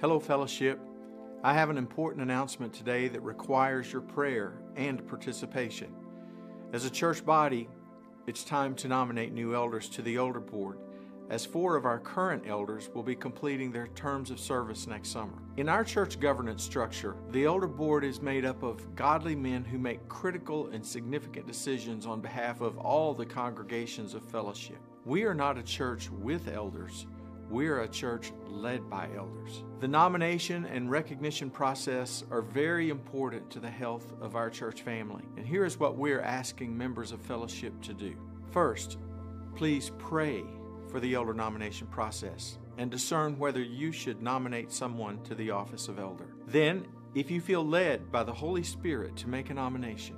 Hello, fellowship. I have an important announcement today that requires your prayer and participation. As a church body, it's time to nominate new elders to the elder board, as four of our current elders will be completing their terms of service next summer. In our church governance structure, the elder board is made up of godly men who make critical and significant decisions on behalf of all the congregations of fellowship. We are not a church with elders we're a church led by elders. The nomination and recognition process are very important to the health of our church family. And here is what we're asking members of fellowship to do. First, please pray for the elder nomination process and discern whether you should nominate someone to the office of elder. Then, if you feel led by the Holy Spirit to make a nomination,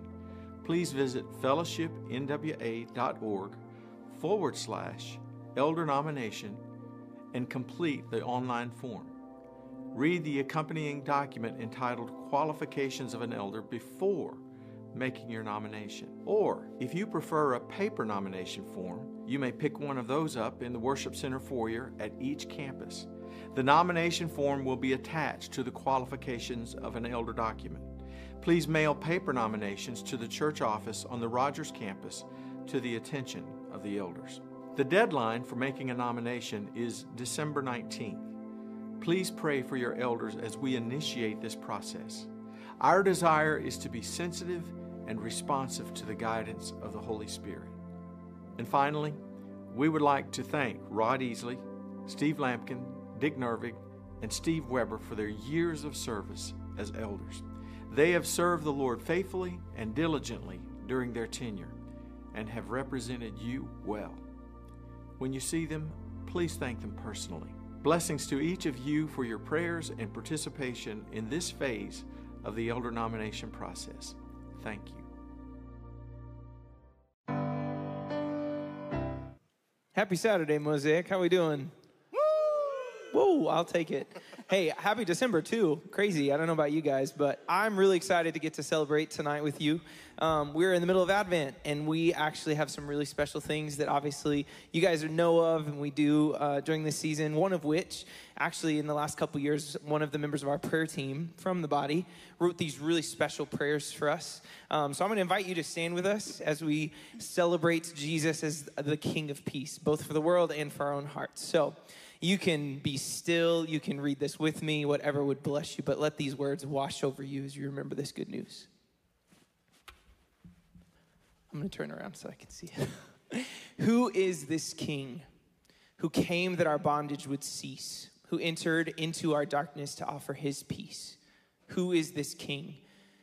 please visit fellowshipnwa.org forward slash elder nomination and complete the online form. Read the accompanying document entitled Qualifications of an Elder before making your nomination. Or, if you prefer a paper nomination form, you may pick one of those up in the Worship Center foyer at each campus. The nomination form will be attached to the qualifications of an elder document. Please mail paper nominations to the church office on the Rogers campus to the attention of the elders. The deadline for making a nomination is December 19th. Please pray for your elders as we initiate this process. Our desire is to be sensitive and responsive to the guidance of the Holy Spirit. And finally, we would like to thank Rod Easley, Steve Lampkin, Dick Nervig, and Steve Weber for their years of service as elders. They have served the Lord faithfully and diligently during their tenure and have represented you well. When you see them, please thank them personally. Blessings to each of you for your prayers and participation in this phase of the elder nomination process. Thank you. Happy Saturday, Mosaic. How we doing? Woo! I'll take it. Hey, happy December too. Crazy. I don't know about you guys, but I'm really excited to get to celebrate tonight with you. Um, we're in the middle of Advent, and we actually have some really special things that obviously you guys know of, and we do uh, during this season. One of which, actually, in the last couple years, one of the members of our prayer team from the body wrote these really special prayers for us. Um, so I'm going to invite you to stand with us as we celebrate Jesus as the King of Peace, both for the world and for our own hearts. So. You can be still, you can read this with me, whatever would bless you, but let these words wash over you as you remember this good news. I'm going to turn around so I can see who is this king who came that our bondage would cease, who entered into our darkness to offer his peace? Who is this king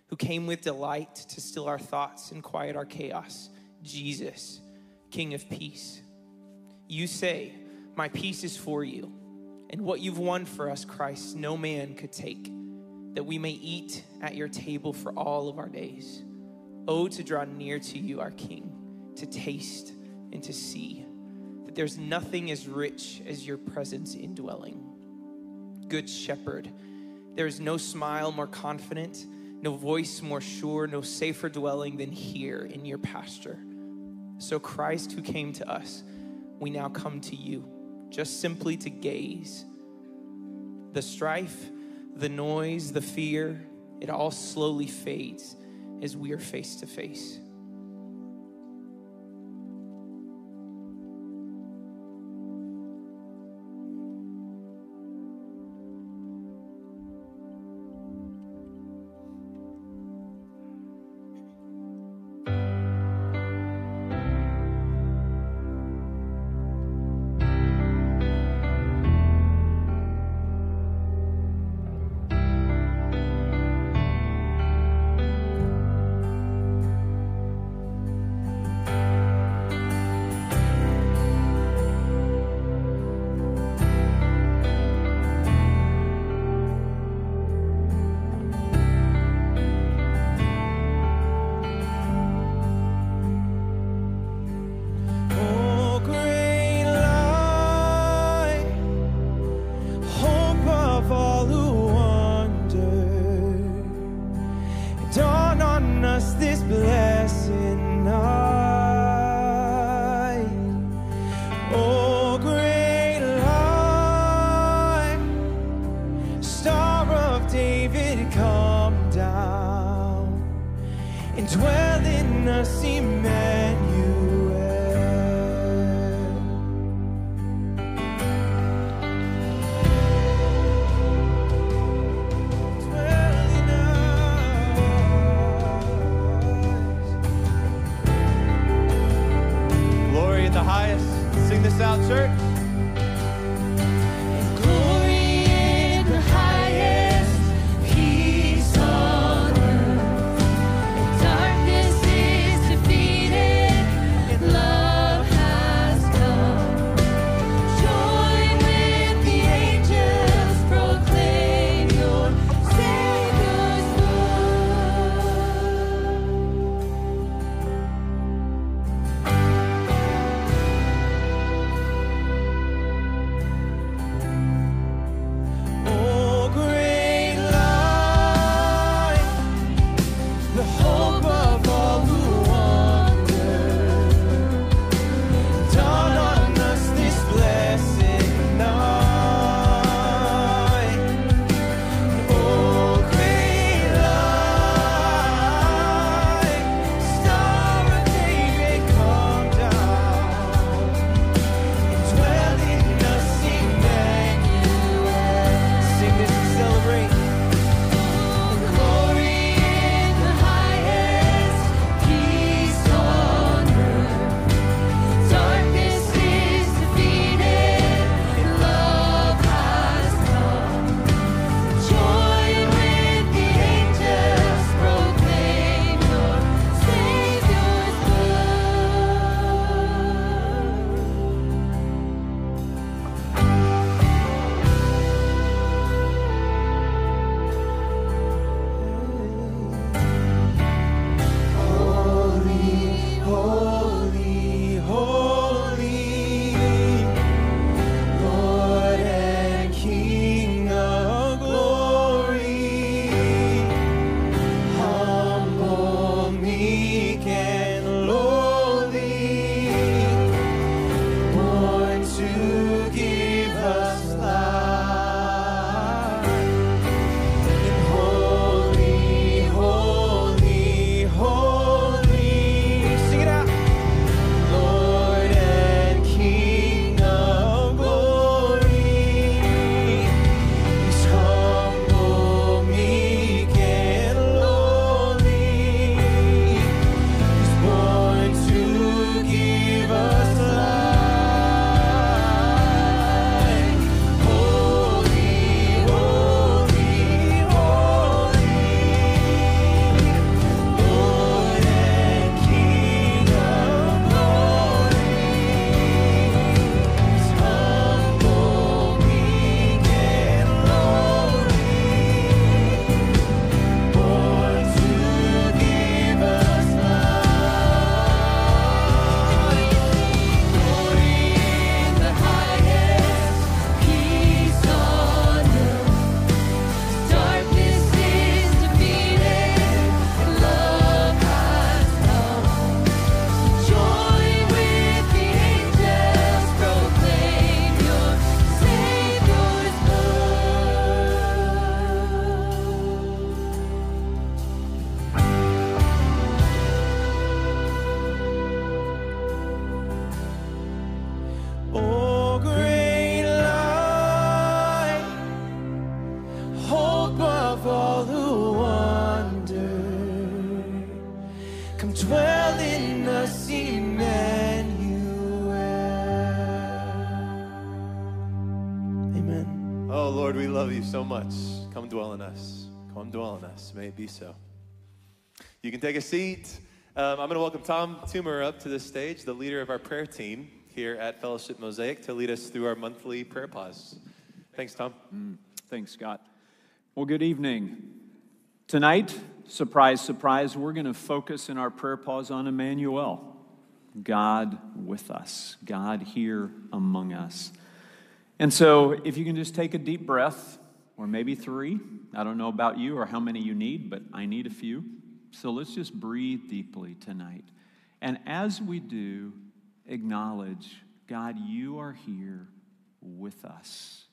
who came with delight to still our thoughts and quiet our chaos? Jesus, King of peace. You say, my peace is for you. And what you've won for us, Christ, no man could take, that we may eat at your table for all of our days. Oh, to draw near to you, our King, to taste and to see that there's nothing as rich as your presence indwelling. Good shepherd, there is no smile more confident, no voice more sure, no safer dwelling than here in your pasture. So, Christ, who came to us, we now come to you just simply to gaze. The strife, the noise, the fear, it all slowly fades as we are face to face. Come dwell in us. May it be so. You can take a seat. Um, I'm going to welcome Tom Toomer up to the stage, the leader of our prayer team here at Fellowship Mosaic, to lead us through our monthly prayer pause. Thanks, Tom. Thanks, Scott. Well, good evening. Tonight, surprise, surprise, we're going to focus in our prayer pause on Emmanuel, God with us, God here among us. And so, if you can just take a deep breath, or maybe three, I don't know about you or how many you need, but I need a few. So let's just breathe deeply tonight. And as we do, acknowledge God, you are here with us.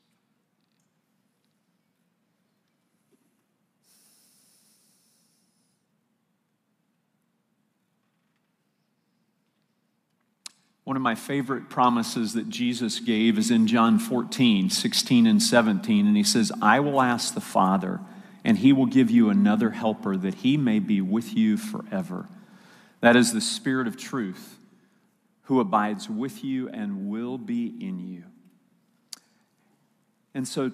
One of my favorite promises that Jesus gave is in John 14, 16, and 17. And he says, I will ask the Father, and he will give you another helper that he may be with you forever. That is the Spirit of truth, who abides with you and will be in you. And so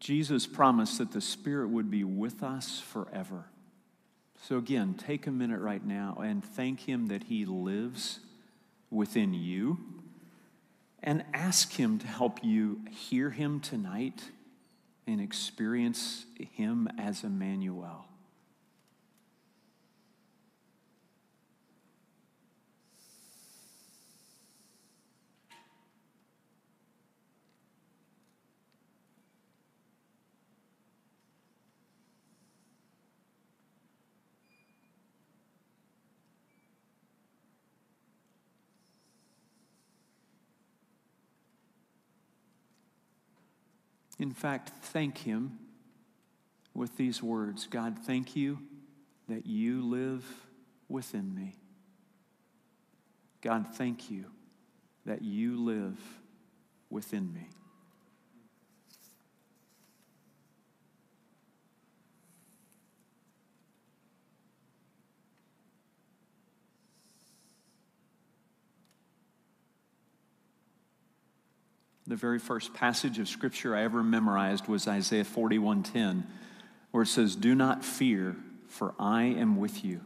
Jesus promised that the Spirit would be with us forever. So, again, take a minute right now and thank Him that He lives within you and ask Him to help you hear Him tonight and experience Him as Emmanuel. In fact, thank Him with these words God, thank you that you live within me. God, thank you that you live within me. The very first passage of scripture I ever memorized was Isaiah 41:10, where it says, "Do not fear, for I am with you.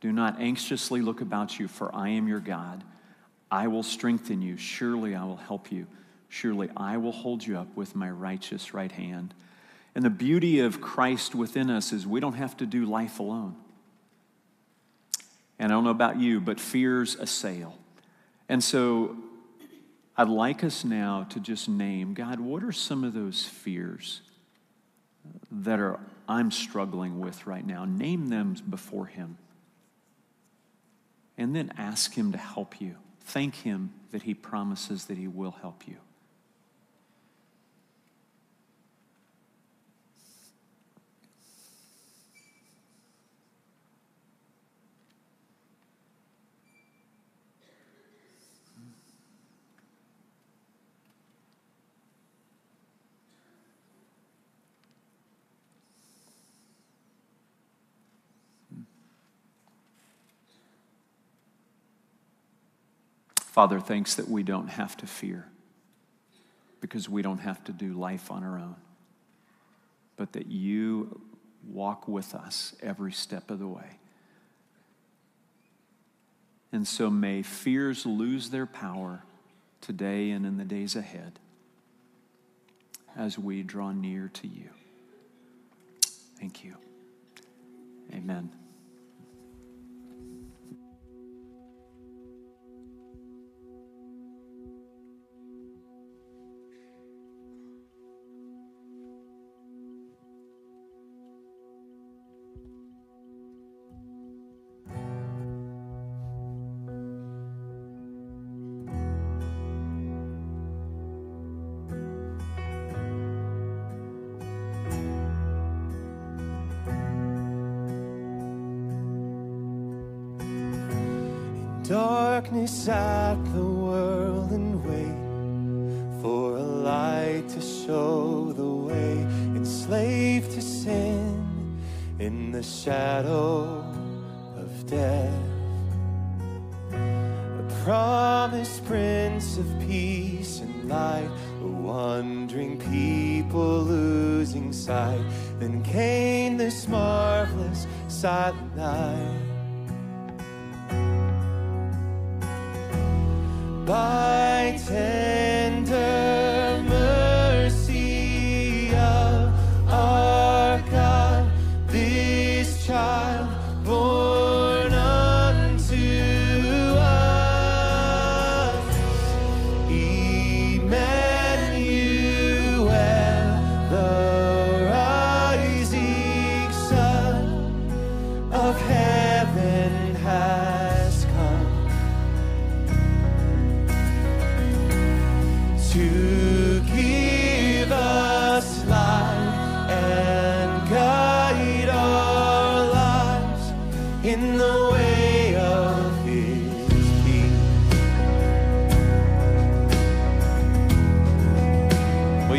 Do not anxiously look about you, for I am your God. I will strengthen you. Surely I will help you. Surely I will hold you up with my righteous right hand." And the beauty of Christ within us is we don't have to do life alone. And I don't know about you, but fears assail. And so I'd like us now to just name God, what are some of those fears that are I'm struggling with right now? Name them before him. And then ask him to help you. Thank him that he promises that he will help you. Father, thanks that we don't have to fear because we don't have to do life on our own, but that you walk with us every step of the way. And so may fears lose their power today and in the days ahead as we draw near to you. Thank you. Amen. Darkness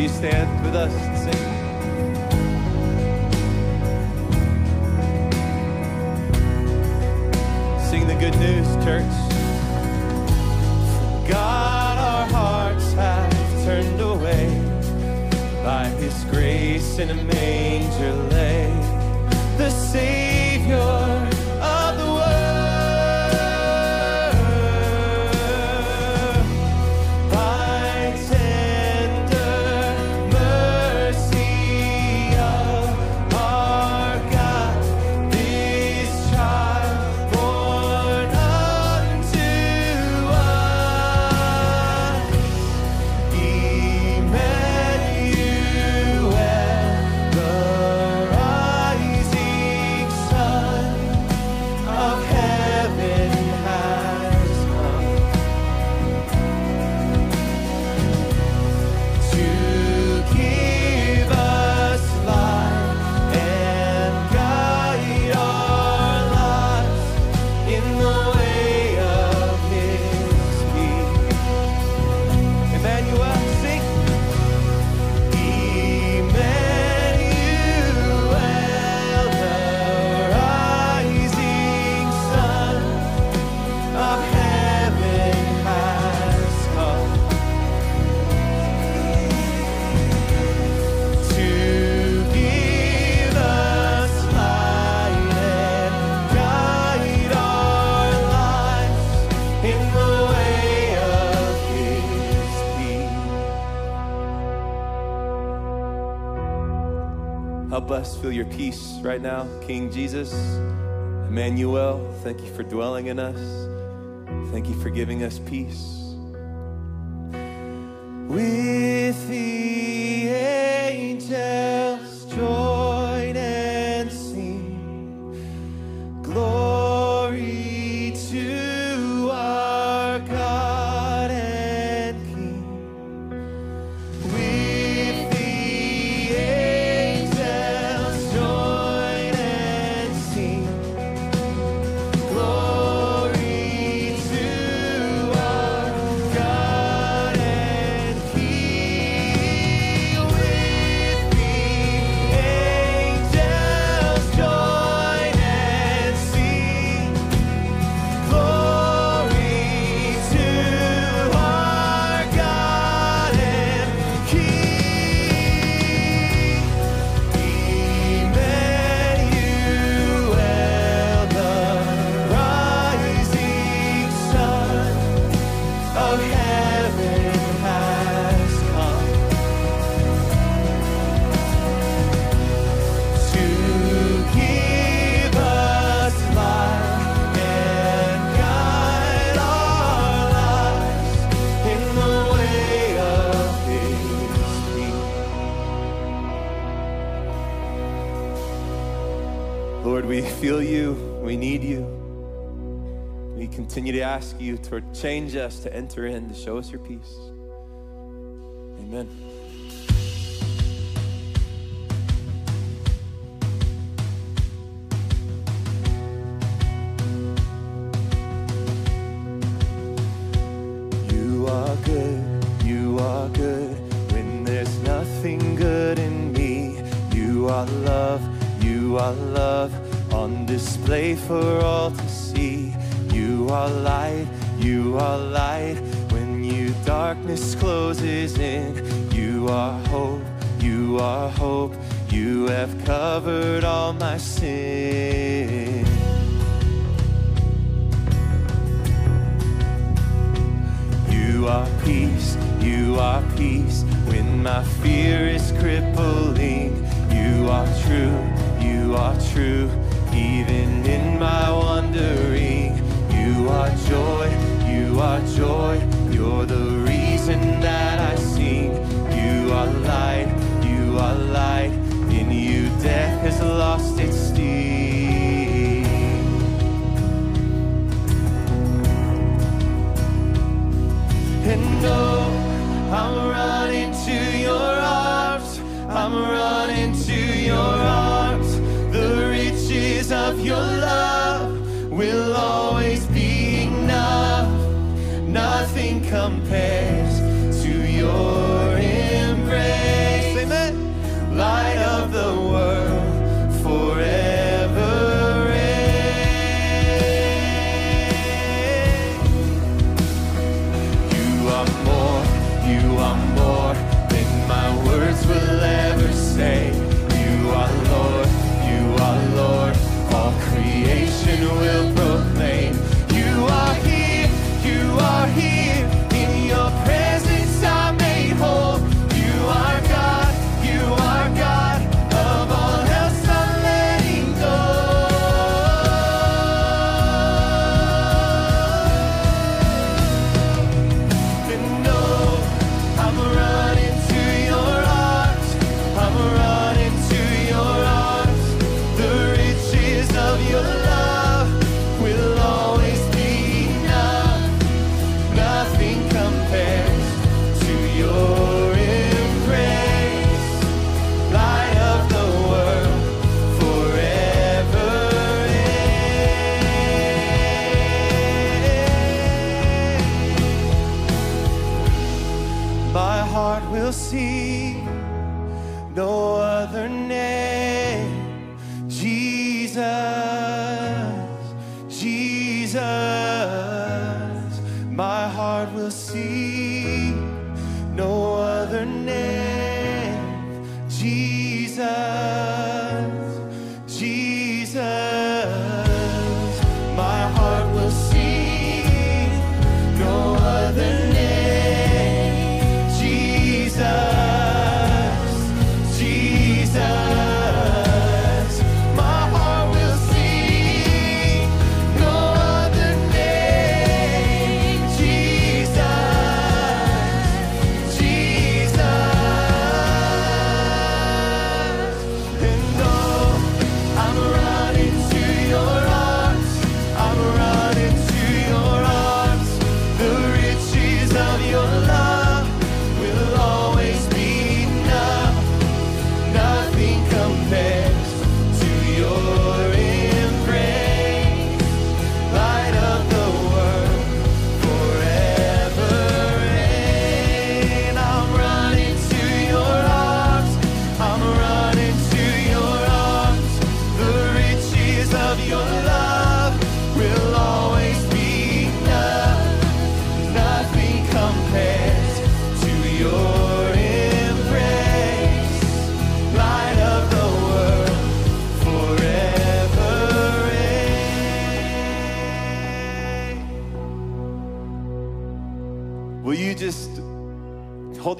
you stand with us and sing? Sing the good news, church. God, our hearts have turned away. By His grace in a manger lay the Savior. us. Feel your peace right now, King Jesus, Emmanuel. Thank you for dwelling in us. Thank you for giving us peace. With you. to change us, to enter in, to show us your peace. Amen. compare.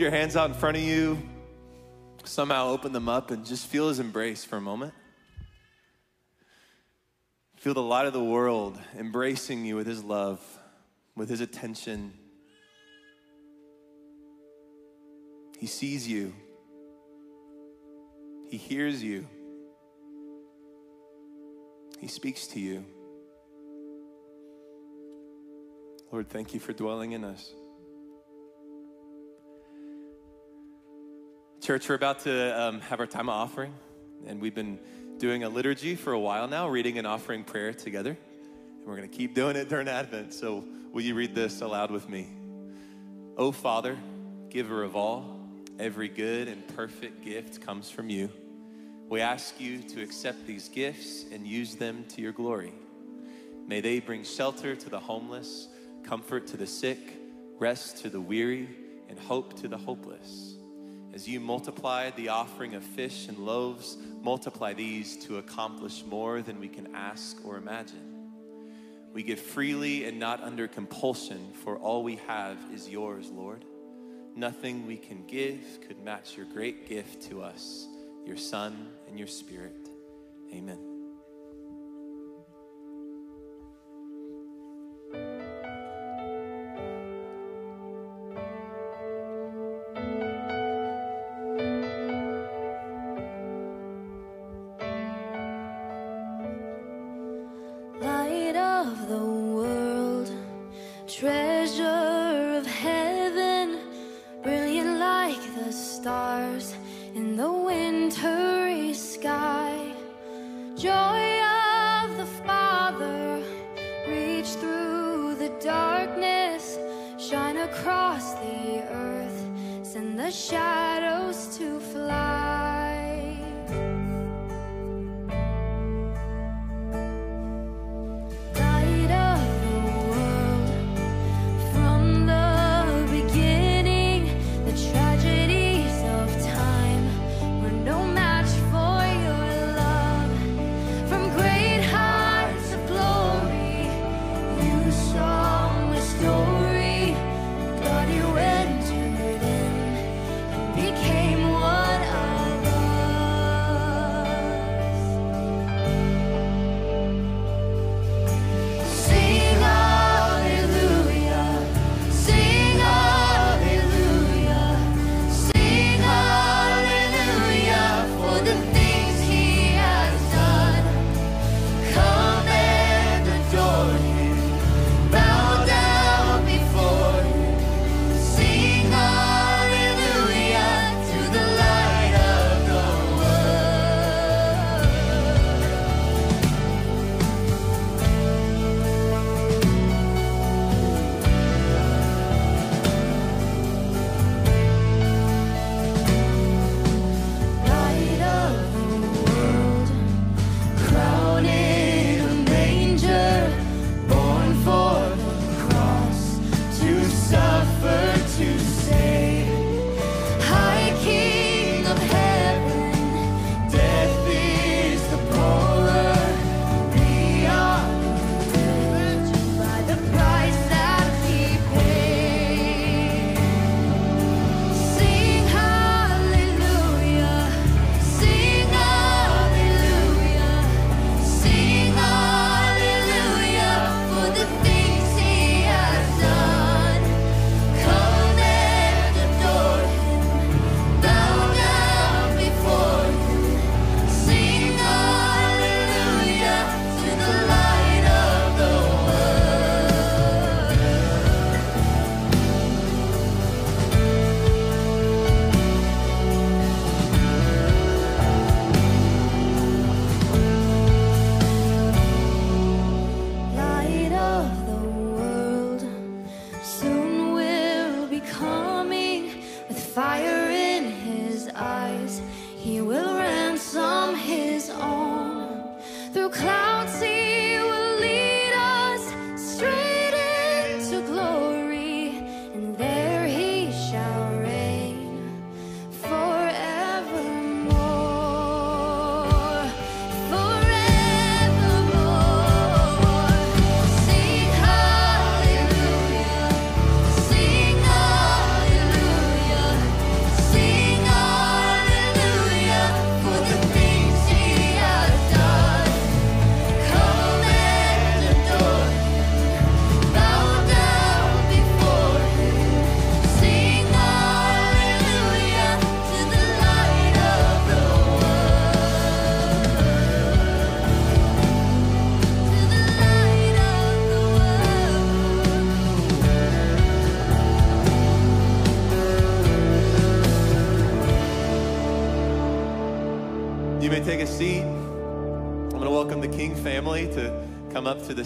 Your hands out in front of you? Somehow open them up and just feel his embrace for a moment. Feel the light of the world embracing you with his love, with his attention. He sees you, he hears you, he speaks to you. Lord, thank you for dwelling in us. Church, we're about to um, have our time of offering, and we've been doing a liturgy for a while now, reading and offering prayer together. And we're going to keep doing it during Advent. So, will you read this aloud with me? O Father, giver of all, every good and perfect gift comes from you. We ask you to accept these gifts and use them to your glory. May they bring shelter to the homeless, comfort to the sick, rest to the weary, and hope to the hopeless. As you multiplied the offering of fish and loaves, multiply these to accomplish more than we can ask or imagine. We give freely and not under compulsion, for all we have is yours, Lord. Nothing we can give could match your great gift to us, your Son and your Spirit. Amen.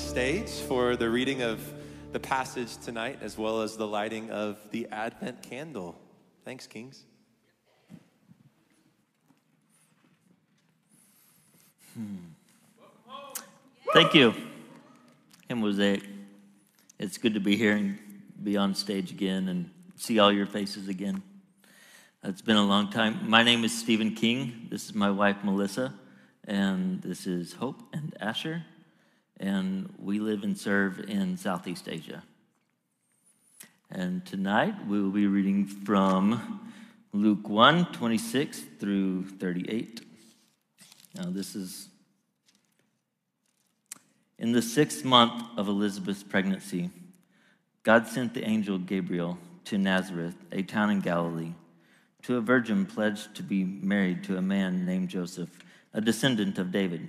Stage for the reading of the passage tonight, as well as the lighting of the Advent candle. Thanks, Kings. Hmm. Thank you. And Mosaic. It's good to be here and be on stage again and see all your faces again. It's been a long time. My name is Stephen King. This is my wife, Melissa. And this is Hope and Asher. And we live and serve in Southeast Asia. And tonight we will be reading from Luke 1 26 through 38. Now, this is in the sixth month of Elizabeth's pregnancy, God sent the angel Gabriel to Nazareth, a town in Galilee, to a virgin pledged to be married to a man named Joseph, a descendant of David.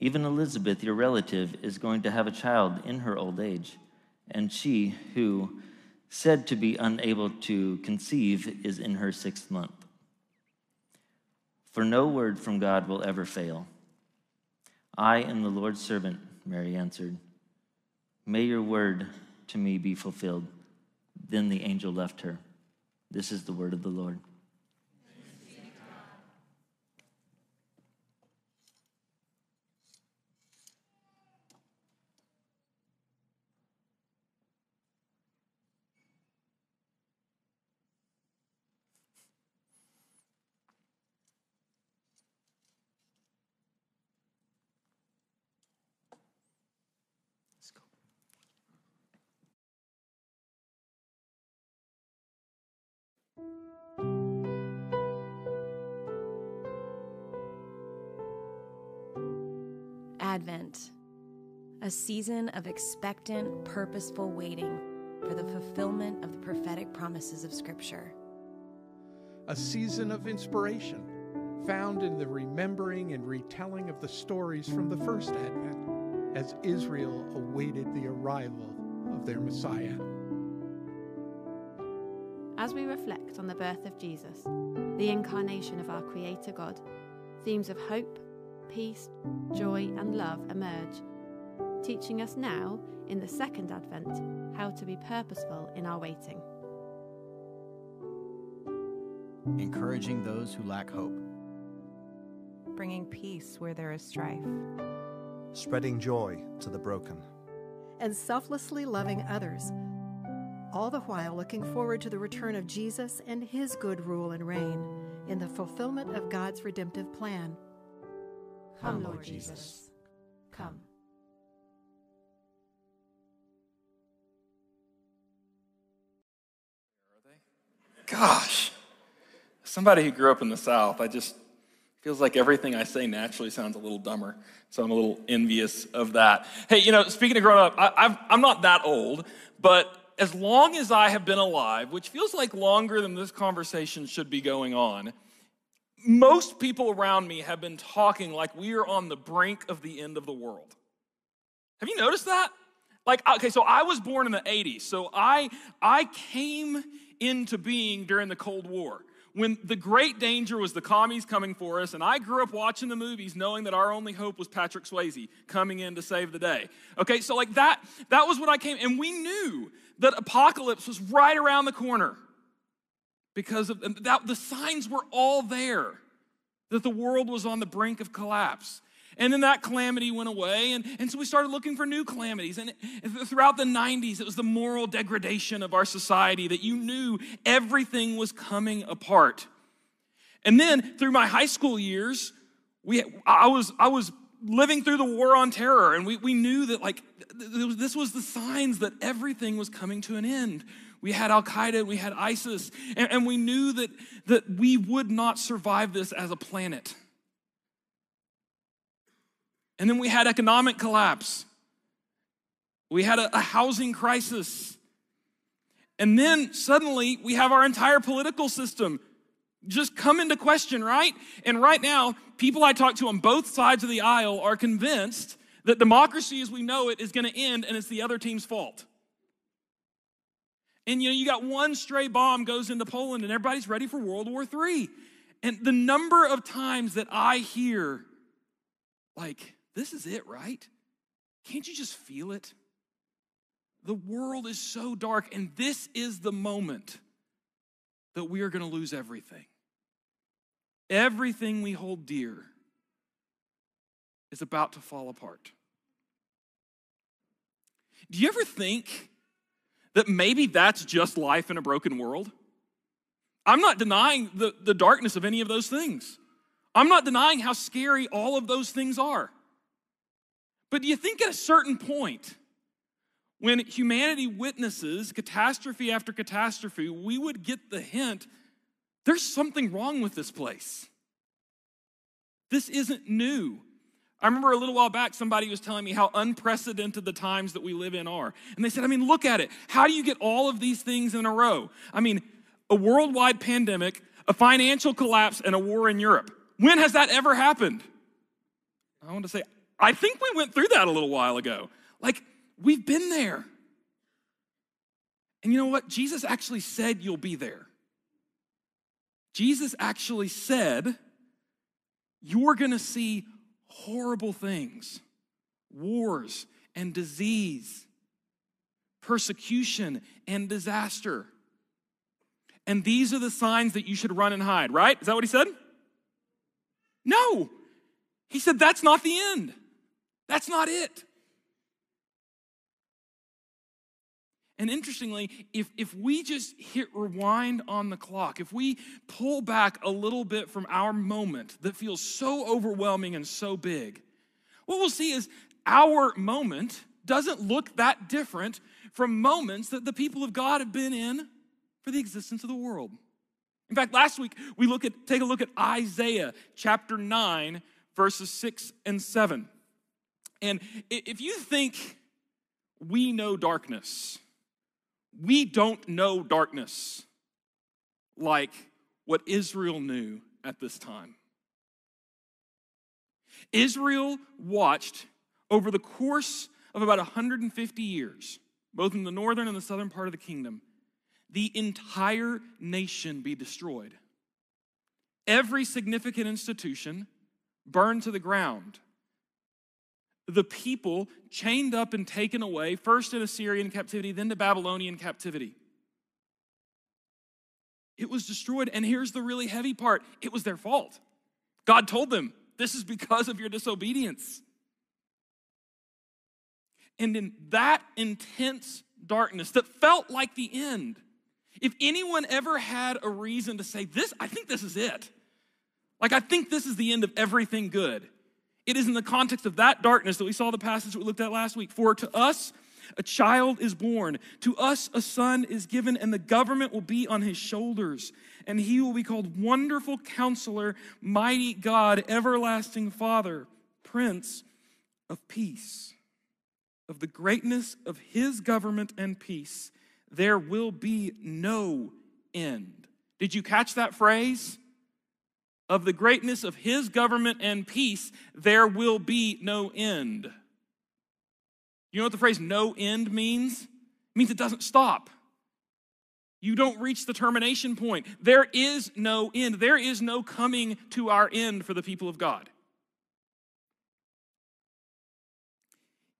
Even Elizabeth, your relative, is going to have a child in her old age, and she, who said to be unable to conceive, is in her sixth month. For no word from God will ever fail. I am the Lord's servant, Mary answered. May your word to me be fulfilled. Then the angel left her. This is the word of the Lord. Season of expectant, purposeful waiting for the fulfillment of the prophetic promises of Scripture. A season of inspiration found in the remembering and retelling of the stories from the first Advent as Israel awaited the arrival of their Messiah. As we reflect on the birth of Jesus, the incarnation of our Creator God, themes of hope, peace, joy, and love emerge, teaching us now, in the second Advent, how to be purposeful in our waiting. Encouraging those who lack hope, bringing peace where there is strife, spreading joy to the broken, and selflessly loving others, all the while looking forward to the return of Jesus and his good rule and reign in the fulfillment of God's redemptive plan. Come, Lord Jesus. Come. Gosh, somebody who grew up in the South, I just feels like everything I say naturally sounds a little dumber. So I'm a little envious of that. Hey, you know, speaking of growing up, I, am not that old, but as long as I have been alive, which feels like longer than this conversation should be going on, most people around me have been talking like we are on the brink of the end of the world. Have you noticed that? Like, okay, so I was born in the 80s, so I, I came into being during the Cold War when the great danger was the commies coming for us, and I grew up watching the movies knowing that our only hope was Patrick Swayze coming in to save the day. Okay, so like that, that was when I came, and we knew that apocalypse was right around the corner because of that, the signs were all there that the world was on the brink of collapse. And then that calamity went away. And, and so we started looking for new calamities. And throughout the 90s, it was the moral degradation of our society that you knew everything was coming apart. And then through my high school years, we, I, was, I was living through the war on terror, and we, we knew that, like, this was the signs that everything was coming to an end. We had Al Qaeda, we had ISIS, and, and we knew that, that we would not survive this as a planet. And then we had economic collapse. We had a, a, housing crisis. And then suddenly we have our entire political system just come into question, right? And right now, people I talk to on both sides of the aisle are convinced that democracy as we know it is going to end and it's the other team's fault. And you know, you got one stray bomb goes into Poland and everybody's ready for World War III. And the number of times that I hear, like, this is it, right? Can't you just feel it? The world is so dark, and this is the moment that we are going to lose everything. Everything we hold dear is about to fall apart. Do you ever think that maybe that's just life in a broken world? I'm not denying the, the darkness of any of those things. I'm not denying how scary all of those things are. But do you think at a certain point, when humanity witnesses catastrophe after catastrophe, we would get the hint there's something wrong with this place. This isn't new. I remember a little while back, somebody was telling me how unprecedented the times that we live in are. And they said, I mean, look at it. How do you get all of these things in a row? I mean, a worldwide pandemic, a financial collapse, and a war in Europe. When has that ever happened? I want to say, I think we went through that a little while ago. Like, we've been there. And you know what? Jesus actually said you'll be there. Jesus actually said, You're gonna see horrible things wars and disease, persecution and disaster. And these are the signs that you should run and hide, right? Is that what he said? No. He said, That's not the end. That's not it. And interestingly, if, if we just hit rewind on the clock, if we pull back a little bit from our moment that feels so overwhelming and so big, what we'll see is our moment doesn't look that different from moments that the people of God have been in for the existence of the world. In fact, last week we look at take a look at Isaiah chapter 9 verses 6 and 7. And if you think we know darkness, we don't know darkness like what Israel knew at this time. Israel watched over the course of about 150 years, both in the northern and the southern part of the kingdom, the entire nation be destroyed. Every significant institution burned to the ground the people chained up and taken away, first in Assyrian captivity, then to Babylonian captivity. It was destroyed. And here's the really heavy part it was their fault. God told them, This is because of your disobedience. And in that intense darkness that felt like the end, if anyone ever had a reason to say, This, I think this is it. Like, I think this is the end of everything good. It is in the context of that darkness that we saw the passage we looked at last week. For to us a child is born, to us a son is given, and the government will be on his shoulders. And he will be called Wonderful Counselor, Mighty God, Everlasting Father, Prince of Peace. Of the greatness of his government and peace, there will be no end. Did you catch that phrase? Of the greatness of his government and peace, there will be no end. You know what the phrase no end means? It means it doesn't stop. You don't reach the termination point. There is no end. There is no coming to our end for the people of God.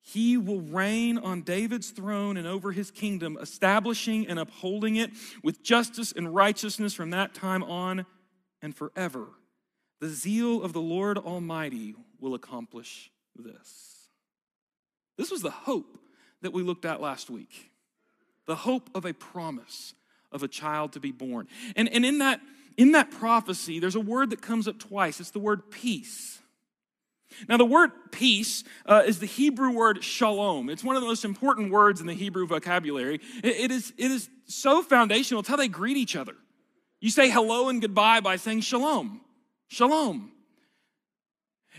He will reign on David's throne and over his kingdom, establishing and upholding it with justice and righteousness from that time on and forever. The zeal of the Lord Almighty will accomplish this. This was the hope that we looked at last week the hope of a promise of a child to be born. And, and in, that, in that prophecy, there's a word that comes up twice it's the word peace. Now, the word peace uh, is the Hebrew word shalom. It's one of the most important words in the Hebrew vocabulary. It, it, is, it is so foundational, it's how they greet each other. You say hello and goodbye by saying shalom. Shalom.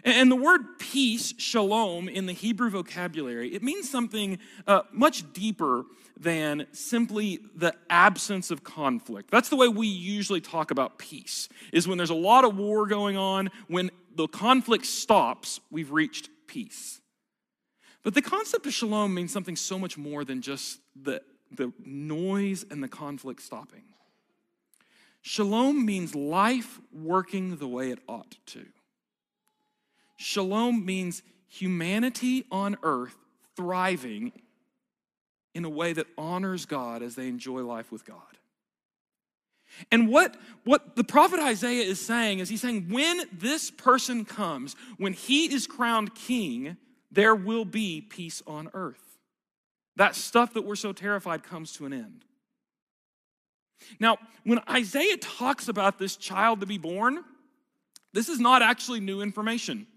And the word peace, shalom, in the Hebrew vocabulary, it means something uh, much deeper than simply the absence of conflict. That's the way we usually talk about peace, is when there's a lot of war going on, when the conflict stops, we've reached peace. But the concept of shalom means something so much more than just the, the noise and the conflict stopping. Shalom means life working the way it ought to. Shalom means humanity on earth thriving in a way that honors God as they enjoy life with God. And what, what the prophet Isaiah is saying is he's saying, when this person comes, when he is crowned king, there will be peace on earth. That stuff that we're so terrified comes to an end. Now, when Isaiah talks about this child to be born, this is not actually new information.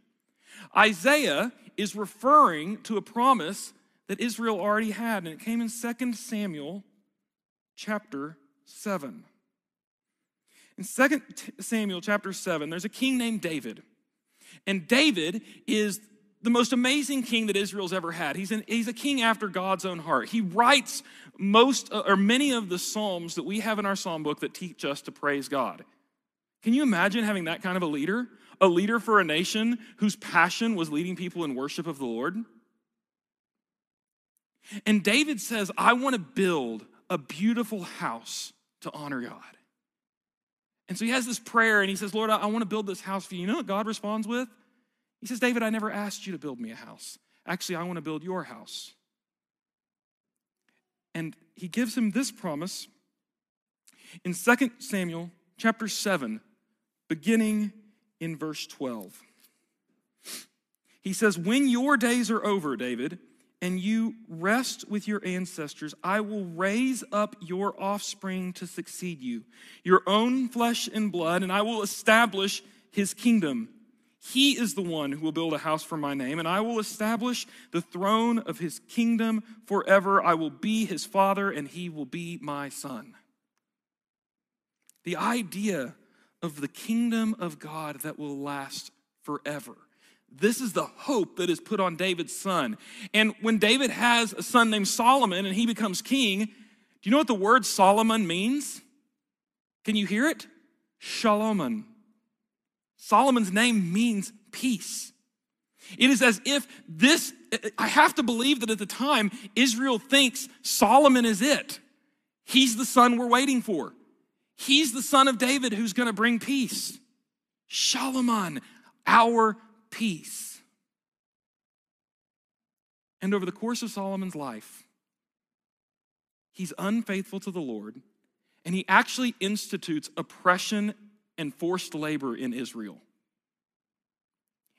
Isaiah is referring to a promise that Israel already had, and it came in 2 Samuel chapter 7. In 2 Samuel chapter 7, there's a king named David. And David is the most amazing king that Israel's ever had. He's, an, he's a king after God's own heart. He writes most uh, or many of the psalms that we have in our psalm book that teach us to praise God. Can you imagine having that kind of a leader? A leader for a nation whose passion was leading people in worship of the Lord? And David says, I want to build a beautiful house to honor God. And so he has this prayer and he says, Lord, I, want to build this house for you. You know what God responds with? He says, David, I never asked you to build me a house. Actually, I want to build your house. And he gives him this promise in 2 Samuel chapter 7, beginning in verse 12. He says, When your days are over, David, and you rest with your ancestors, I will raise up your offspring to succeed you, your own flesh and blood, and I will establish his kingdom. He is the one who will build a house for my name, and I will establish the throne of his kingdom forever. I will be his father, and he will be my son. The idea of the kingdom of God that will last forever this is the hope that is put on David's son. And when David has a son named Solomon and he becomes king, do you know what the word Solomon means? Can you hear it? Shalomon. Solomon's name means peace. It is as if this, I have to believe that at the time, Israel thinks Solomon is it. He's the son we're waiting for. He's the son of David who's going to bring peace. Shalomon, our peace. And over the course of Solomon's life, he's unfaithful to the Lord, and he actually institutes oppression and forced labor in Israel.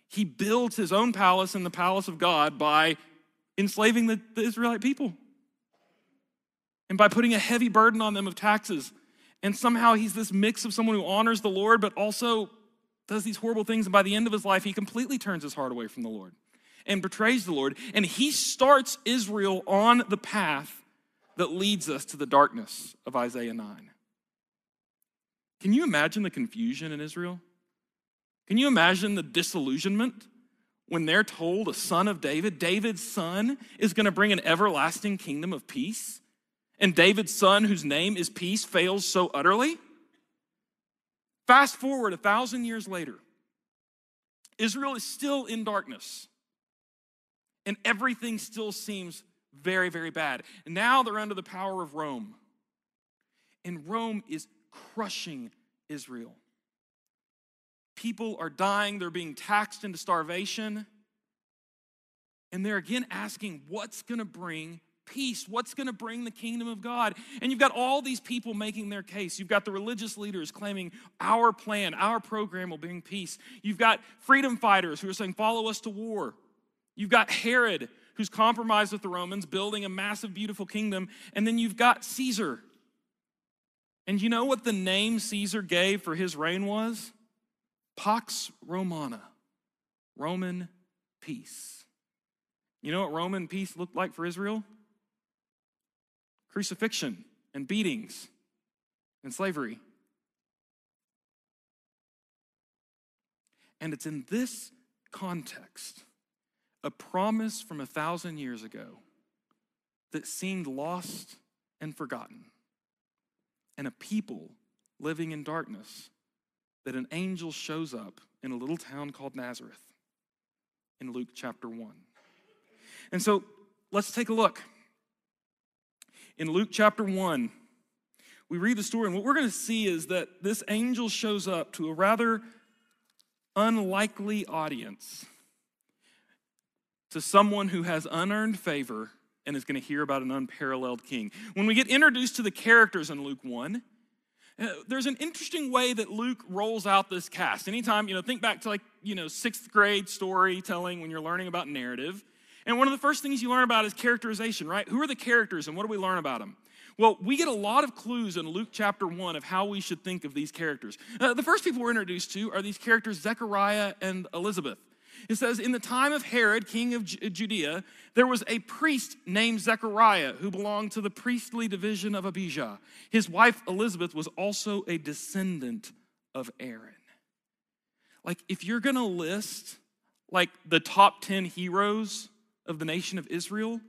He builds his own palace in the palace of God by enslaving the, the Israelite people and by putting a heavy burden on them of taxes. And somehow he's this mix of someone who honors the Lord, but also does these horrible things, and by the end of his life, he completely turns his heart away from the Lord and betrays the Lord. And he starts Israel on the path that leads us to the darkness of Isaiah 9. Can you imagine the confusion in Israel? Can you imagine the disillusionment when they're told a son of David, David's son, is going to bring an everlasting kingdom of peace? And David's son, whose name is peace, fails so utterly? Fast forward a thousand years later, Israel is still in darkness, and everything still seems very, very bad. And now they're under the power of Rome, and Rome is crushing Israel. People are dying, they're being taxed into starvation, and they're again asking, what's going to bring peace? What's going to bring the kingdom of God? And you've got all these people making their case. You've got the religious leaders claiming our plan, our program will bring peace. You've got freedom fighters who are saying, follow us to war. You've got Herod who's compromised with the Romans, building a massive, beautiful kingdom. And then you've got Caesar. And you know what the name Caesar gave for his reign was? Pax Romana, Roman peace. You know what Roman peace looked like for Israel? Crucifixion and beatings and slavery. And it's in this context, a promise from a thousand years ago that seemed lost and forgotten, and a people living in darkness, that an angel shows up in a little town called Nazareth in Luke chapter 1. And so let's take a look. In Luke chapter 1, we read the story, and what we're going to see is that this angel shows up to a rather unlikely audience, to someone who has unearned favor and is going to hear about an unparalleled king. When we get introduced to the characters in Luke 1, uh, there's an interesting way that Luke rolls out this cast. Anytime, you know, think back to like, you know, sixth grade storytelling when you're learning about narrative. And one of the first things you learn about is characterization, right? Who are the characters and what do we learn about them? Well, we get a lot of clues in Luke chapter 1 of how we should think of these characters. Uh, the first people we're introduced to are these characters, Zechariah and Elizabeth. It says, In the time of Herod, king of Judea, there was a priest named Zechariah who belonged to the priestly division of Abijah. His wife Elizabeth was also a descendant of Aaron. Like, if you're gonna list like the top 10 heroes of the nation of Israel,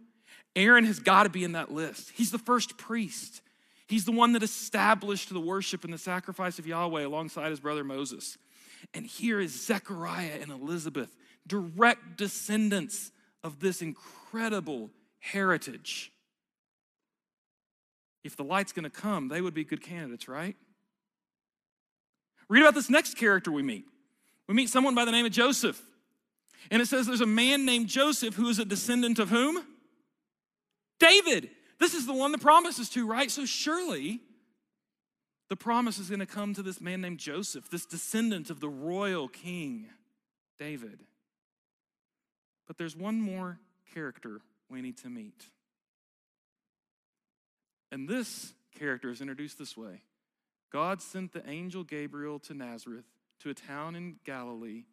Aaron has got to be in that list. He's the first priest. He's the one that established the worship and the sacrifice of Yahweh alongside his brother Moses. And here is Zechariah and Elizabeth, direct descendants of this incredible heritage. If the light's going to come, they would be good candidates, right? Read about this next character we meet. We meet someone by the name of Joseph. And it says there's a man named Joseph who is a descendant of whom? David. This is the one the promise is to, right? So surely the promise is going to come to this man named Joseph, this descendant of the royal king, David. But there's one more character we need to meet. And this character is introduced this way God sent the angel Gabriel to Nazareth, to a town in Galilee,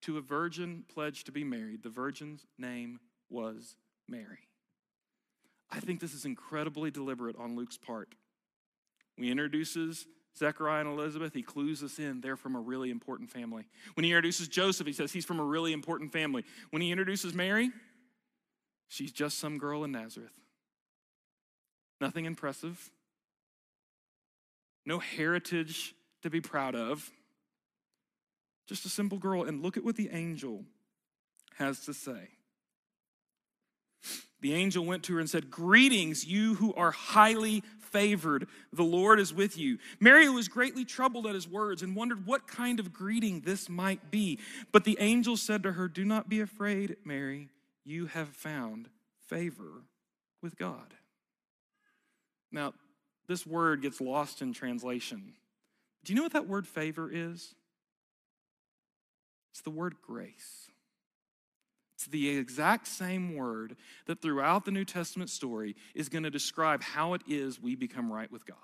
to a virgin pledged to be married. The virgin's name was Mary. I think this is incredibly deliberate on Luke's part. He introduces Zechariah and Elizabeth, he clues us in. They're from a really important family. When he introduces Joseph, he says he's from a really important family. When he introduces Mary, she's just some girl in Nazareth. Nothing impressive, no heritage to be proud of, just a simple girl. And look at what the angel has to say. The angel went to her and said, Greetings, you who are highly favored. The Lord is with you. Mary was greatly troubled at his words and wondered what kind of greeting this might be. But the angel said to her, Do not be afraid, Mary. You have found favor with God. Now, this word gets lost in translation. Do you know what that word favor is? It's the word grace. The exact same word that throughout the New Testament story is going to describe how it is we become right with God.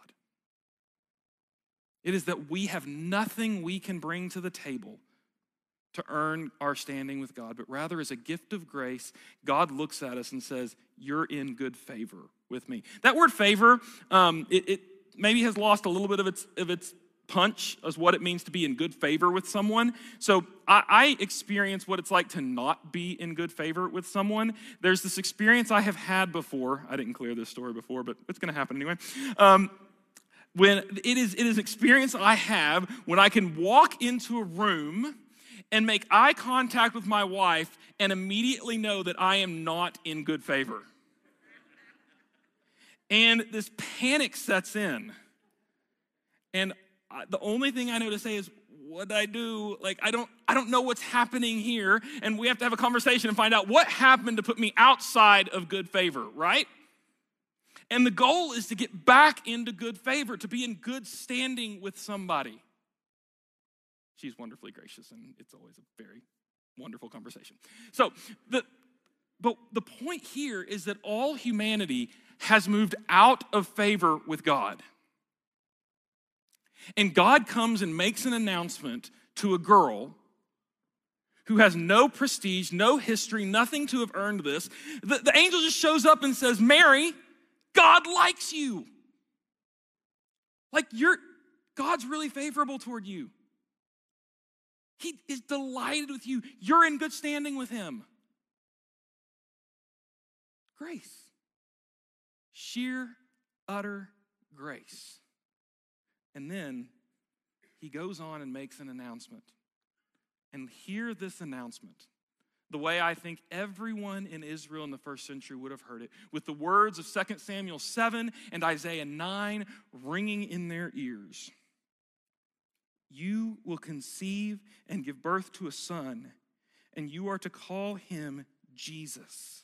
It is that we have nothing we can bring to the table to earn our standing with God, but rather as a gift of grace, God looks at us and says, You're in good favor with me. That word favor, um, it, it maybe has lost a little bit of its, of its punch as what it means to be in good favor with someone. So I, I, experience what it's like to not be in good favor with someone. There's this experience I have had before. I didn't clear this story before, but it's going to happen anyway. Um, when it is, it is an experience I have when I can walk into a room and make eye contact with my wife and immediately know that I am not in good favor. And this panic sets in. And the only thing I know to say is, what I do? Like, I don't, I don't know what's happening here. And we have to have a conversation and find out what happened to put me outside of good favor, right? And the goal is to get back into good favor, to be in good standing with somebody. She's wonderfully gracious, and it's always a very wonderful conversation. So, the, but the point here is that all humanity has moved out of favor with God. And God comes and makes an announcement to a girl who has no prestige, no history, nothing to have earned this. The, the angel just shows up and says, Mary, God likes you. Like you're, God's really favorable toward you. He is delighted with you. You're in good standing with Him. Grace. Sheer, utter grace. And then he goes on and makes an announcement. And hear this announcement the way I think everyone in Israel in the first century would have heard it, with the words of 2 Samuel 7 and Isaiah 9 ringing in their ears. You will conceive and give birth to a son, and you are to call him Jesus.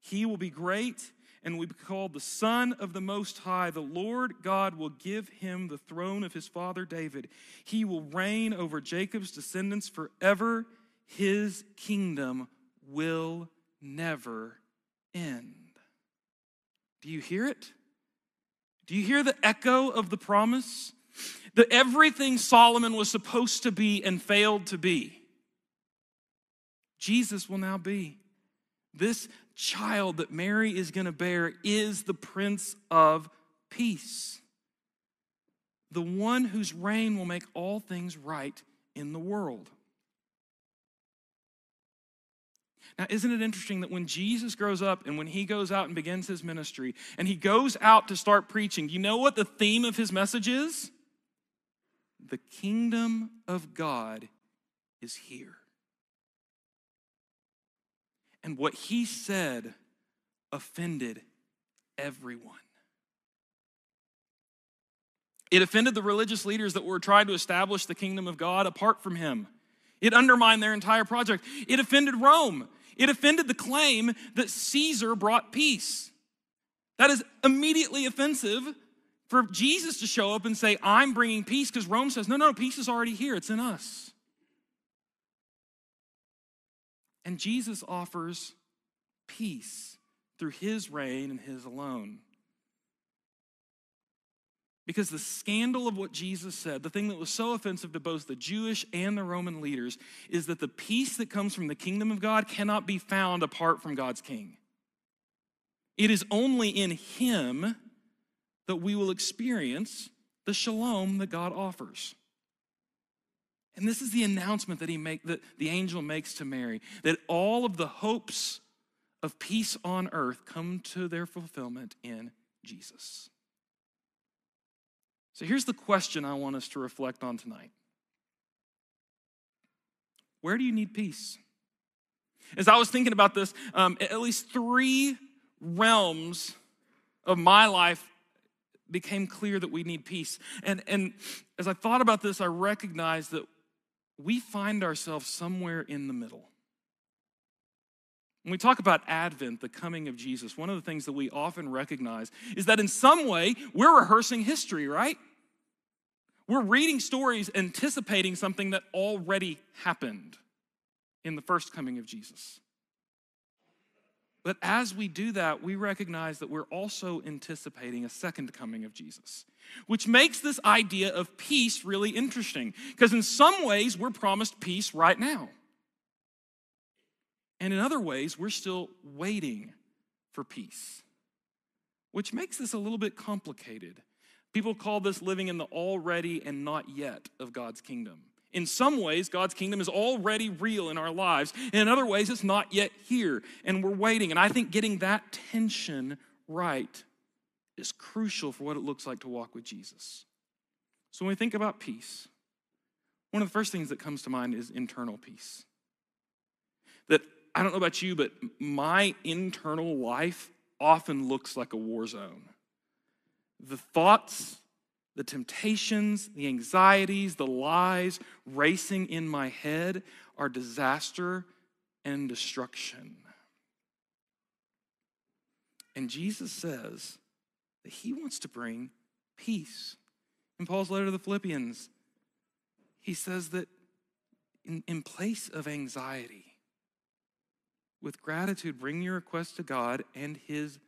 He will be great and will be called the Son of the Most High. The Lord God will give him the throne of his father David. He will reign over Jacob's descendants forever. His kingdom will never end. Do you hear it? Do you hear the echo of the promise? That everything Solomon was supposed to be and failed to be, Jesus will now be. This child that Mary is going to bear is the Prince of Peace, the one whose reign will make all things right in the world. Now, isn't it interesting that when Jesus grows up and when he goes out and begins his ministry and he goes out to start preaching, you know what the theme of his message is? The kingdom of God is here. And what he said offended everyone. It offended the religious leaders that were trying to establish the kingdom of God apart from him. It undermined their entire project. It offended Rome. It offended the claim that Caesar brought peace. That is immediately offensive for Jesus to show up and say, I'm bringing peace, because Rome says, no, no, peace is already here, it's in us. And Jesus offers peace through his reign and his alone. Because the scandal of what Jesus said, the thing that was so offensive to both the Jewish and the Roman leaders, is that the peace that comes from the kingdom of God cannot be found apart from God's king. It is only in him that we will experience the shalom that God offers. And this is the announcement that he make that the angel makes to Mary that all of the hopes of peace on earth come to their fulfillment in Jesus. So here's the question I want us to reflect on tonight. Where do you need peace? As I was thinking about this, um, at least three realms of my life became clear that we need peace. And, and as I thought about this, I recognized that we find ourselves somewhere in the middle. When we talk about Advent, the coming of Jesus, one of the things that we often recognize is that in some way we're rehearsing history, right? We're reading stories anticipating something that already happened in the first coming of Jesus. But as we do that, we recognize that we're also anticipating a second coming of Jesus, which makes this idea of peace really interesting. Because in some ways, we're promised peace right now. And in other ways, we're still waiting for peace, which makes this a little bit complicated. People call this living in the already and not yet of God's kingdom. In some ways, God's kingdom is already real in our lives. And In other ways, it's not yet here, and we're waiting. And I think getting that tension right is crucial for what it looks like to walk with Jesus. So when we think about peace, one of the first things that comes to mind is internal peace. That I don't know about you, but my internal life often looks like a war zone. The thoughts the temptations, the anxieties, the lies racing in my head are disaster and destruction. And Jesus says that he wants to bring peace. In Paul's letter to the Philippians, he says that in, in place of anxiety, with gratitude, bring your request to God, and his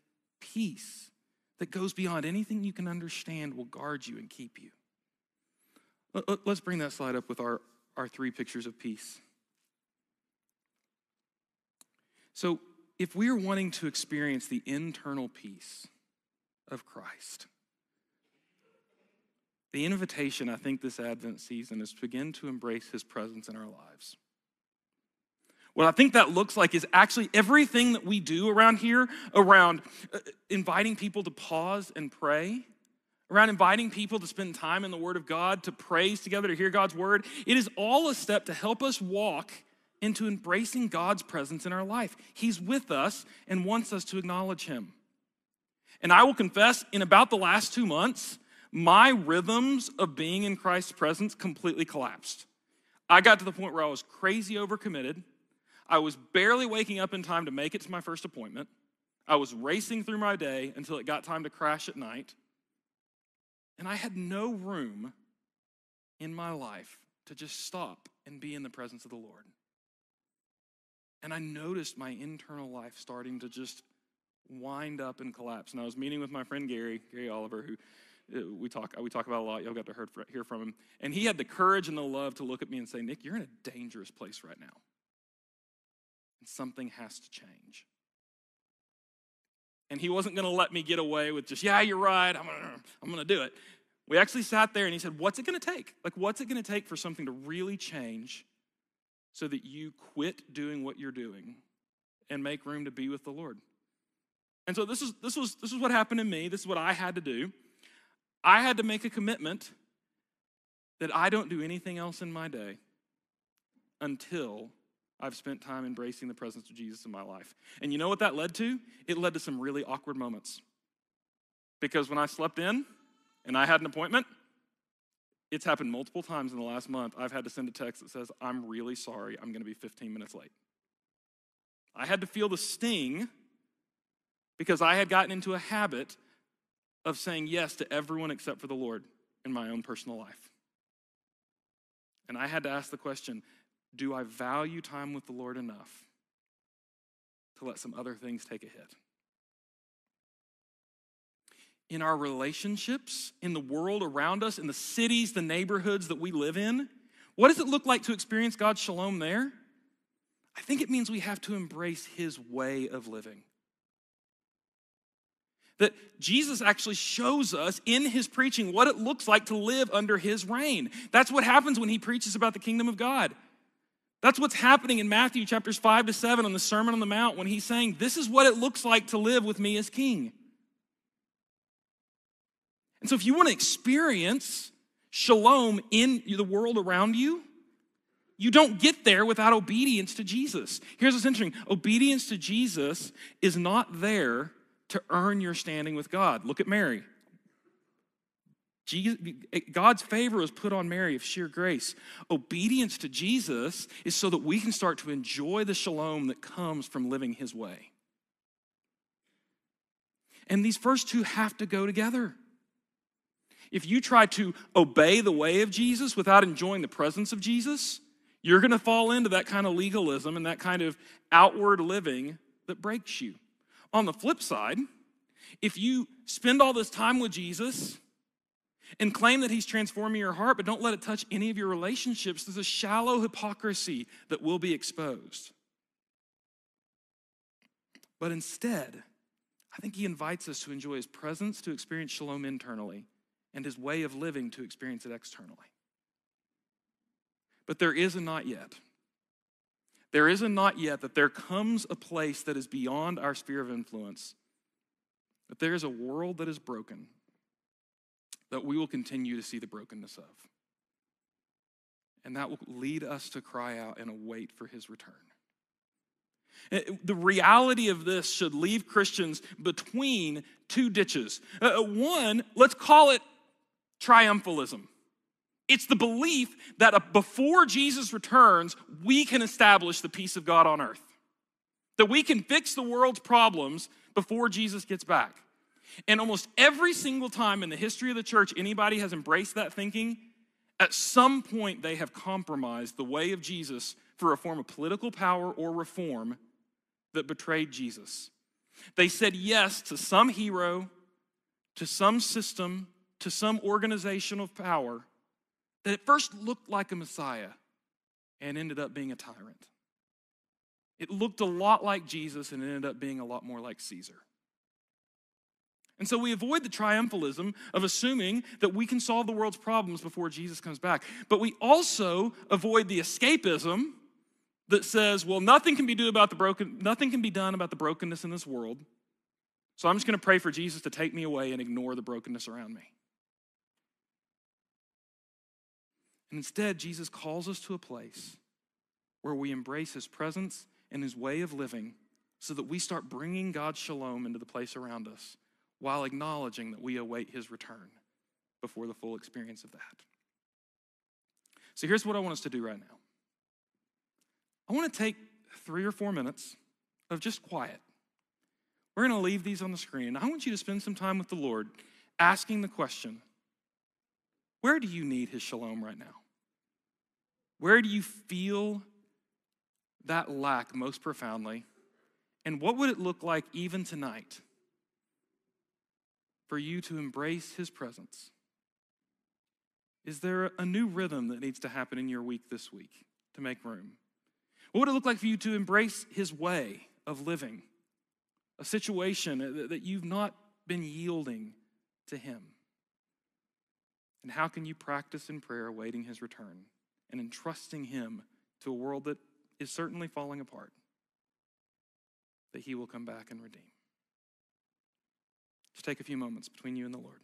peace that goes beyond anything you can understand will guard you and keep you. Let's bring that slide up with our, our three pictures of peace. So, if we are wanting to experience the internal peace of Christ, the invitation, I think, this Advent season is to begin to embrace his presence in our lives. What I think that looks like is actually everything that we do around here, around uh, inviting people to pause and pray, around inviting people to spend time in the Word of God, to praise together, to hear God's Word. It is all a step to help us walk into embracing God's presence in our life. He's with us and wants us to acknowledge Him. And I will confess, in about the last two months, my rhythms of being in Christ's presence completely collapsed. I got to the point where I was crazy overcommitted. I was barely waking up in time to make it to my first appointment. I was racing through my day until it got time to crash at night. And I had no room in my life to just stop and be in the presence of the Lord. And I noticed my internal life starting to just wind up and collapse. And I was meeting with my friend Gary, Gary Oliver, who uh, we talk, we talk about a lot. Y'all got to hear from him. And he had the courage and the love to look at me and say, Nick, you're in a dangerous place right now. Something has to change. And he wasn't going to let me get away with just, yeah, you're right. I'm going I'm to do it. We actually sat there and he said, What's it going to take? Like, what's it going to take for something to really change so that you quit doing what you're doing and make room to be with the Lord? And so this is this was this is what happened to me. This is what I had to do. I had to make a commitment that I don't do anything else in my day until I've spent time embracing the presence of Jesus in my life. And you know what that led to? It led to some really awkward moments. Because when I slept in and I had an appointment, it's happened multiple times in the last month. I've had to send a text that says, I'm really sorry, I'm going to be 15 minutes late. I had to feel the sting because I had gotten into a habit of saying yes to everyone except for the Lord in my own personal life. And I had to ask the question do I value time with the Lord enough to let some other things take a hit? In our relationships, in the world around us, in the cities, the neighborhoods that we live in, what does it look like to experience God's shalom there? I think it means we have to embrace His way of living. That Jesus actually shows us in his preaching what it looks like to live under his reign. That's what happens when he preaches about the kingdom of God. That's what's happening in Matthew chapters 5 to 7 on the Sermon on the Mount when he's saying, This is what it looks like to live with me as king. And so, if you want to experience shalom in the world around you, you don't get there without obedience to Jesus. Here's what's interesting obedience to Jesus is not there to earn your standing with God. Look at Mary. Jesus, God's favor is put on Mary of sheer grace. Obedience to Jesus is so that we can start to enjoy the shalom that comes from living his way. And these first two have to go together. If you try to obey the way of Jesus without enjoying the presence of Jesus, you're going to fall into that kind of legalism and that kind of outward living that breaks you. On the flip side, if you spend all this time with Jesus and claim that he's transforming your heart, but don't let it touch any of your relationships, there's a shallow hypocrisy that will be exposed. But instead, I think he invites us to enjoy his presence, to experience shalom internally, and his way of living to experience it externally. But there is a not yet. There is a not yet that there comes a place that is beyond our sphere of influence, that there is a world that is broken, that we will continue to see the brokenness of. And that will lead us to cry out and await for his return. Eh, the reality of this should leave Christians between two ditches. Uh, one, let's call it triumphalism. It's the belief that before Jesus returns, we can establish the peace of God on earth. That we can fix the world's problems before Jesus gets back. And almost every single time in the history of the church anybody has embraced that thinking, at some point they have compromised the way of Jesus for a form of political power or reform that betrayed Jesus. They said yes to some hero, to some system, to some organization of power that at first looked like a Messiah and ended up being a tyrant. It looked a lot like Jesus and ended up being a lot more like Caesar. And so we avoid the triumphalism of assuming that we can solve the world's problems before Jesus comes back. But we also avoid the escapism that says, well, nothing can be do about the broken, nothing can be done about the brokenness in this world. So I'm just going to pray for Jesus to take me away and ignore the brokenness around me. And instead, Jesus calls us to a place where we embrace his presence and his way of living so that we start bringing God's shalom into the place around us while acknowledging that we await his return before the full experience of that. So here's what I want us to do right now I want to take three or four minutes of just quiet. We're going to leave these on the screen. I want you to spend some time with the Lord asking the question where do you need his shalom right now? Where do you feel that lack most profoundly? And what would it look like even tonight for you to embrace his presence? Is there a new rhythm that needs to happen in your week this week to make room? What would it look like for you to embrace his way of living? A situation that you've not been yielding to him. And how can you practice in prayer awaiting his return and entrusting him to a world that is certainly falling apart? That he will come back and redeem. Just take a few moments between you and the Lord.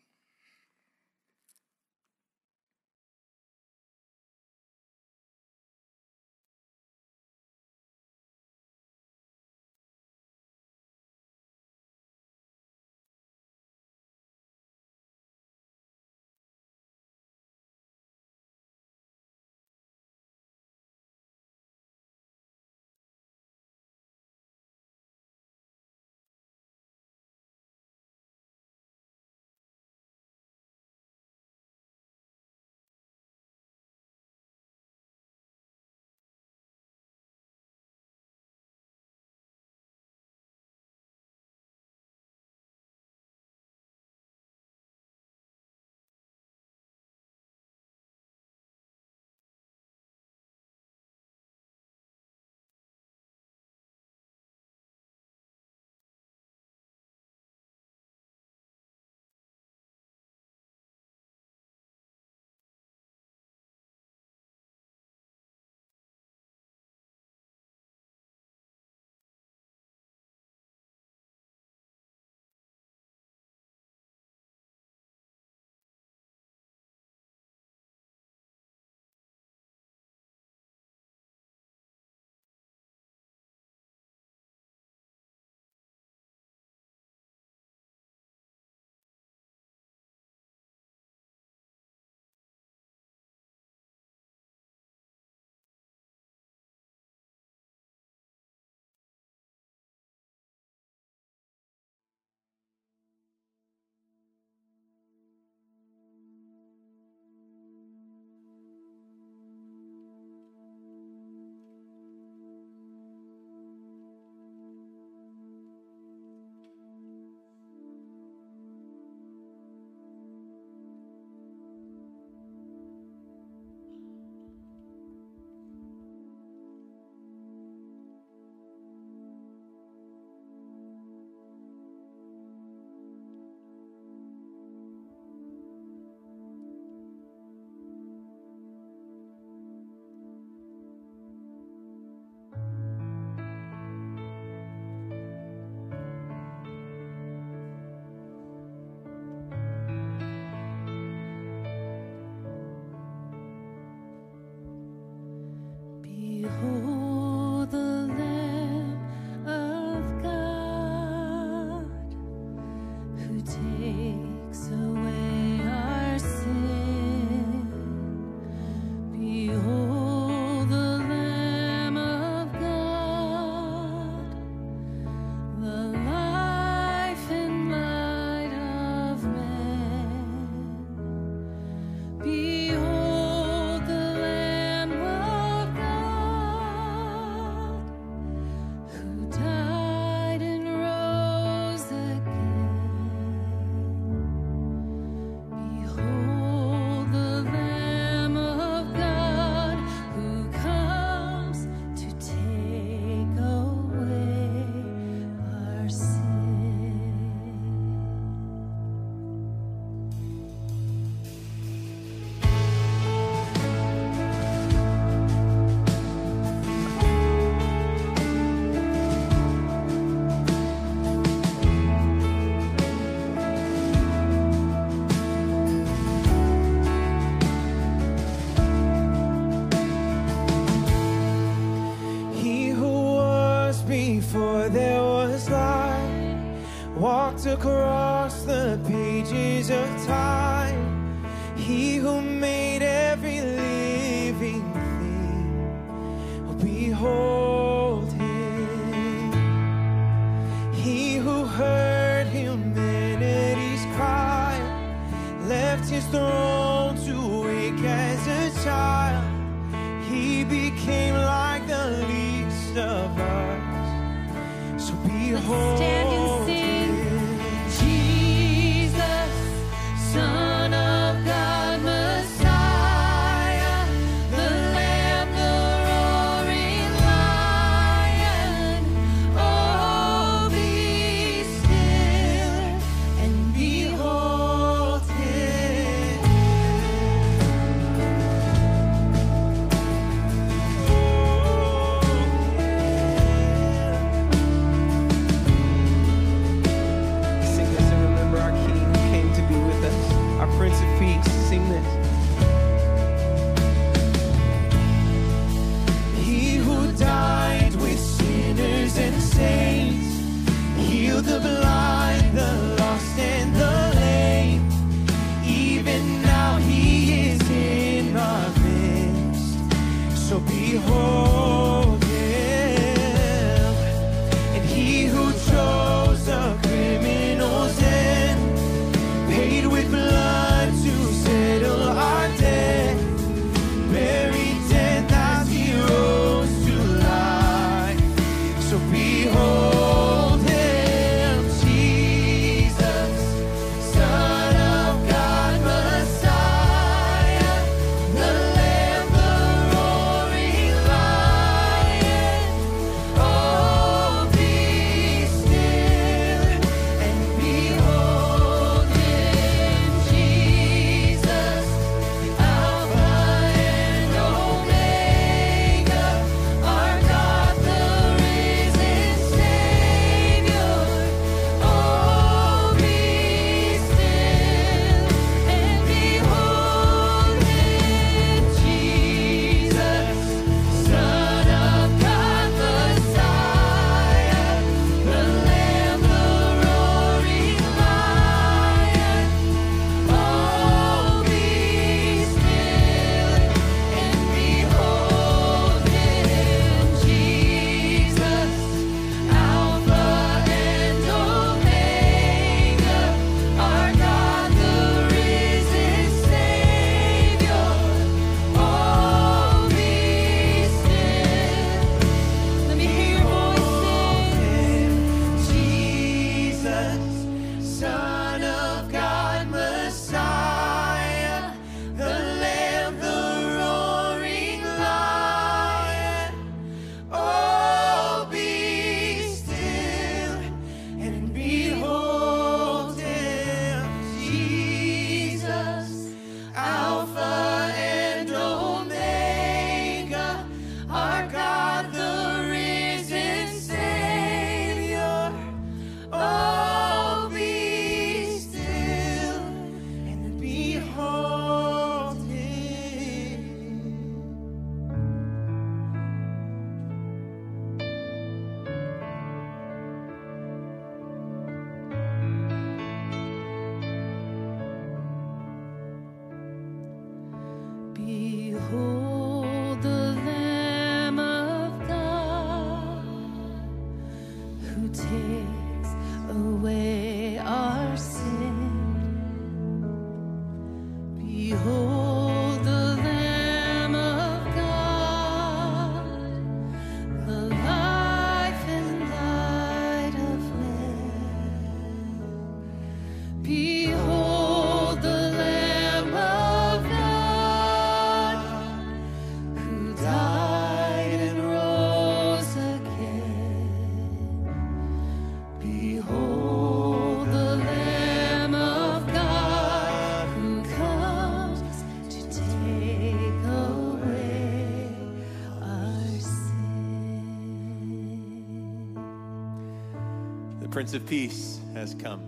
Prince of Peace has come.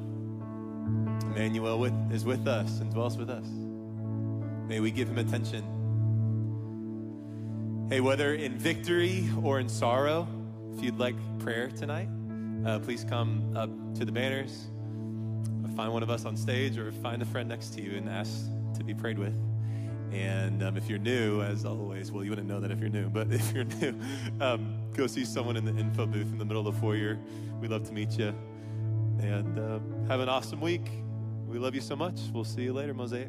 Emmanuel with, is with us and dwells with us. May we give him attention. Hey, whether in victory or in sorrow, if you'd like prayer tonight, uh, please come up to the banners, find one of us on stage, or find a friend next to you and ask to be prayed with. And um, if you're new, as always, well, you wouldn't know that if you're new, but if you're new, um, go see someone in the info booth in the middle of the foyer. We'd love to meet you. And uh, have an awesome week. We love you so much. We'll see you later, Mosaic.